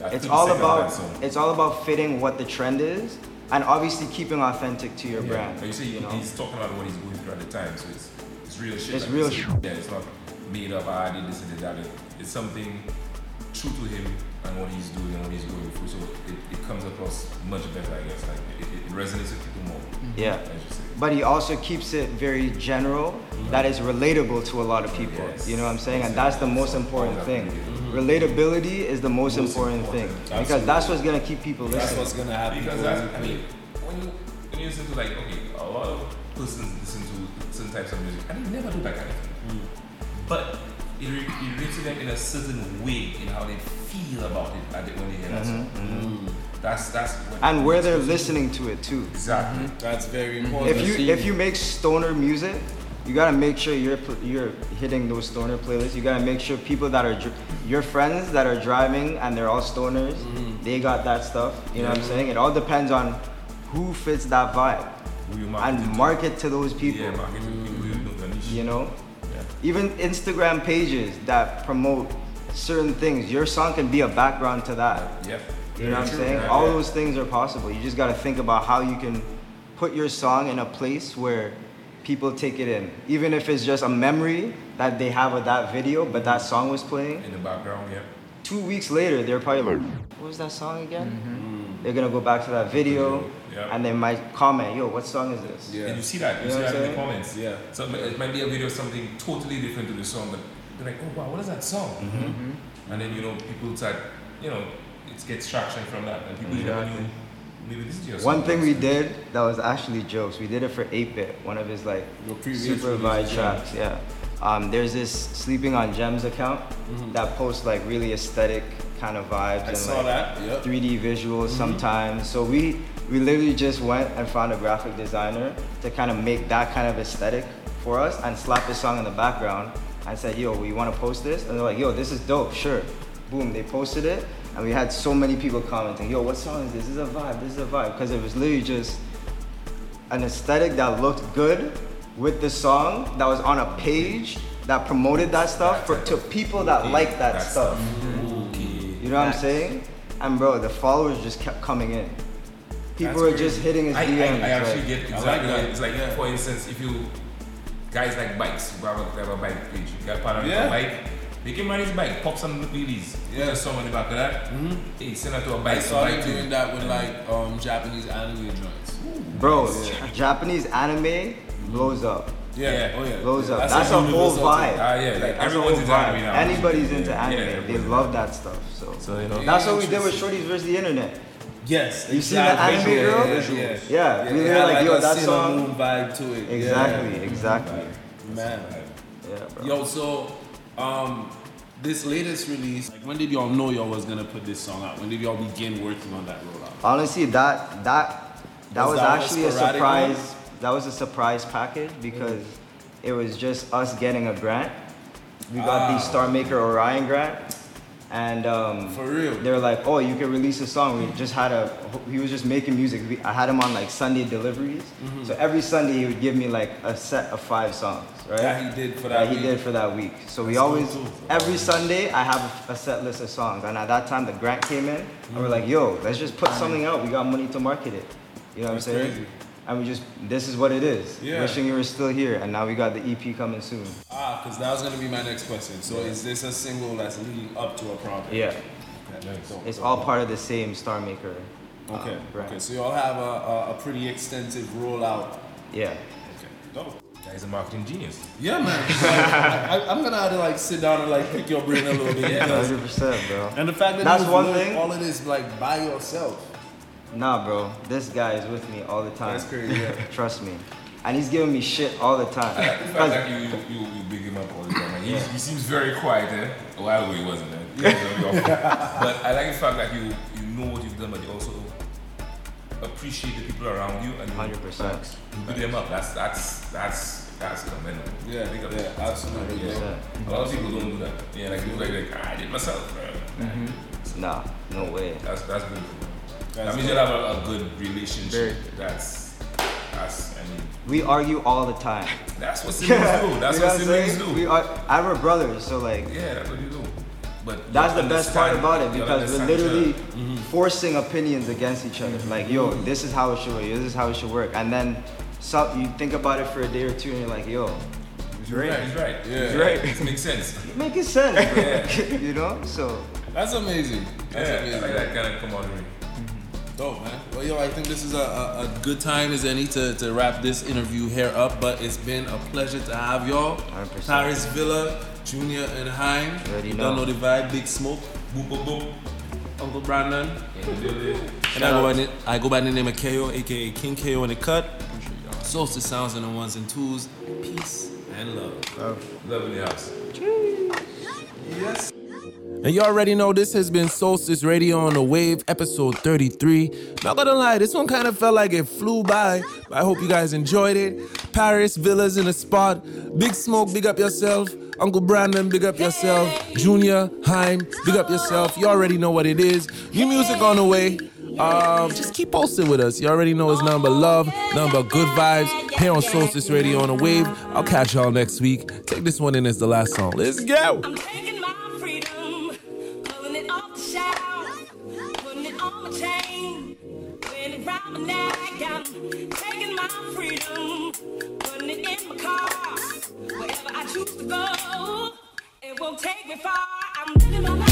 That it's all about it's all about fitting what the trend is, and obviously keeping authentic to your Yeah. brand. But you see, you know? he's talking about what he's going through at the time, so it's it's real shit. It's like real shit. Yeah, it's not made up. "Ah, I did this and did that. It's something true to him and what he's doing and what he's going through. So it, it comes across much better, I guess. Like it, it resonates with people more. Mm-hmm. Yeah. As you say. But he also keeps it very general, mm-hmm. that is relatable to a lot of people. Yes. You know what I'm saying? And that's the most important thing. Mm-hmm. Relatability is the most important thing because that's what's gonna keep people listening. That's what's gonna happen. Because that's, I mean, when you when you listen to like okay, a lot of persons listen to certain types of music and they never do that kind of thing. But it, re- it relates to them in a certain way in how they feel about it at the, when they hear that song. Mm-hmm, mm-hmm. Mm. That's that's what and where they're listening to it too. exactly. Mm-hmm. That's very important. If you if you make stoner music, you gotta make sure you're pl- you're hitting those stoner playlists. You gotta make sure people that are dr- your friends that are driving and they're all stoners, they got that stuff. You know what I'm saying? It all depends on who fits that vibe Who you market and to. market to those people. Yeah, market to people who know. You know, Yeah. Even Instagram pages that promote certain things, your song can be a background to that. Yep. You know what I'm saying? All Yeah. those things are possible. You just got to think about how you can put your song in a place where people take it in. Even if it's just a memory that they have of that video, but that song was playing. in the background, yeah. Two weeks later, they're probably like, what was that song again? Mm-hmm. They're gonna go back to that video, Yeah. and they might comment, "Yo, what song is this?" Yeah. And you see that, you, You see that I'm in the comments. Yeah. So it might- it might be a video of something totally different to the song, but they're like, oh wow, what is that song? Mm-hmm. And then you know people start, you know, it gets traction from that, and people never Exactly. knew. Maybe this is your One thing we did that was actually jokes. We did it for 8-Bit, one of his like supervised super yeah. tracks. Yeah. Um, there's this Sleeping on Gems account that posts like really aesthetic kind of vibes I and saw like that, yep. 3D visuals sometimes. So we we literally just went and found a graphic designer to kind of make that kind of aesthetic for us and slap the song in the background and said, "Yo, we want to post this?" And they're like, "Yo, this is dope, sure." Boom, they posted it, and we had so many people commenting, "Yo, what song is this? This is a vibe. This is a vibe," because it was literally just an aesthetic that looked good with the song that was on a page that promoted that stuff for to people that like that stuff. You know what I'm saying? And bro, the followers just kept coming in. People were just hitting his DMs. I, I actually like- get exactly. what It's like, for instance, if you guys like bikes, you have a, you have a bike page, you got a partner with Yeah. a bike, make him ride his bike, pop some wheelies, Yeah, a song on the back of that. Mm-hmm. Hey, send it to a bike. I a started bike doing that with like um, Japanese anime joints. Bro, Japanese anime blows up. Yeah. Oh, yeah. Blows up. That's That's, a a whole vibe. thing. Ah, yeah, like, That's everyone's into vibe. anime now. Anybody's into Yeah, anime. yeah, they love that stuff. So, So, you know. that's what we did with Shorties versus the Internet. Yes. You seen the anime exactly. girl? Yeah, yeah, Yeah, we it were had like, yo, a that song- Moon vibe to it. Exactly, exactly. Man. Yeah, bro. Yo, so um, this latest release, like, when did y'all know y'all was gonna put this song out? When did y'all begin working on that rollout? Honestly, that that that Was was, that actually a sporadic surprise. one? That was a surprise package because it was just us getting a grant. We got the Ah. Star Maker Orion grant, and um, For real? they were like, "Oh, you can release a song." We just had a. He was just making music. We, I had him on like Sunday deliveries, Mhm. so every Sunday he would give me like a set of five songs, right? That he did for that he week. did for that week. So we That's cool, always too. every Sunday I have a, a set list of songs, and at that time the grant came in, and Mm-hmm. we're like, "Yo, let's just put something out. We got money to market it." You know what I'm saying? crazy. And we just this is what it is. Yeah. Wishing you were still here, and now we got the EP coming soon. Ah, because that was gonna be my next question. So is this a single that's leading up to a project? Yeah. Okay, dope, It's dope, all dope. part of the same Star Maker. uh, Okay. brand. Okay. So y'all have a, a, a pretty extensive rollout. Yeah. Okay. Dope. Guy's a marketing genius. Yeah, man. I, I, I'm gonna have to like sit down and like pick your brain a little bit. Yeah, 100%, bro. And the fact that That's you've one thing. all of this like by yourself. Nah, bro. This guy is with me all the time. That's crazy, yeah. Trust me. And he's giving me shit all the time. I like the fact that you, you, you big him up all the time. Like, he, he seems very quiet, eh? A while ago he wasn't, eh? Was but I like the fact that you, you know what you've done, but you also appreciate the people around you and you, 100%. you big them up. That's that's that's that's commendable. Yeah, Big up. yeah, absolutely, Yeah. yeah. A lot of people don't do that. Yeah, like people like, like "Ah, I did myself, bro. Nah, no way. That's that's beautiful. That That's means you dope. have a, a good relationship. That's that's I mean We argue all the time. That's what siblings do. That's You know what I'm siblings do. We are, I have a brother, so like, Yeah, that's what you do. But that's the best part about it because we're literally. Mm-hmm. forcing opinions against each other. Like, yo, this is how it should work. This is how it should work. And then so, you think about it for a day or two, and you're like, yo, he's He's right. right. He's right. Yeah. He's right. It makes sense. Making sense, bro. you know? So That's amazing. That's yeah, I amazing. like that kind of camaraderie. Dope, man. Well, yo, I think this is a, a, a good time as any to, to wrap this interview here up. But it's been a pleasure to have y'all. 100%. Paris Villa, Junior and Heim. You know. don't know the vibe. Big Smoke. Boop, boop, boop. Uncle Brandon. And I go, by the, I go by the name of KAYO, aka King KAYO in the cut. Soulstice sounds on the ones and twos. Peace and love. Love in the house. Cheers. Yes. And you already know this has been Soulstice Radio on the Wave, episode 33. Not gonna lie, this one kind of felt like it flew by, but I hope you guys enjoyed it. Paris, Villas in the spot. Big Smoke, big up yourself. Uncle Brandon, big up yourself. Junior, Heim, big up yourself. You already know what it is. New music on the way. Um, just keep posting with us. You already know it's but love, but good vibes. Here on Soulstice Radio on the Wave. I'll catch y'all next week. Take this one in as the last song. Let's go. Neck. I'm taking my freedom, putting it in my car, wherever I choose to go. It won't take me far. I'm living my life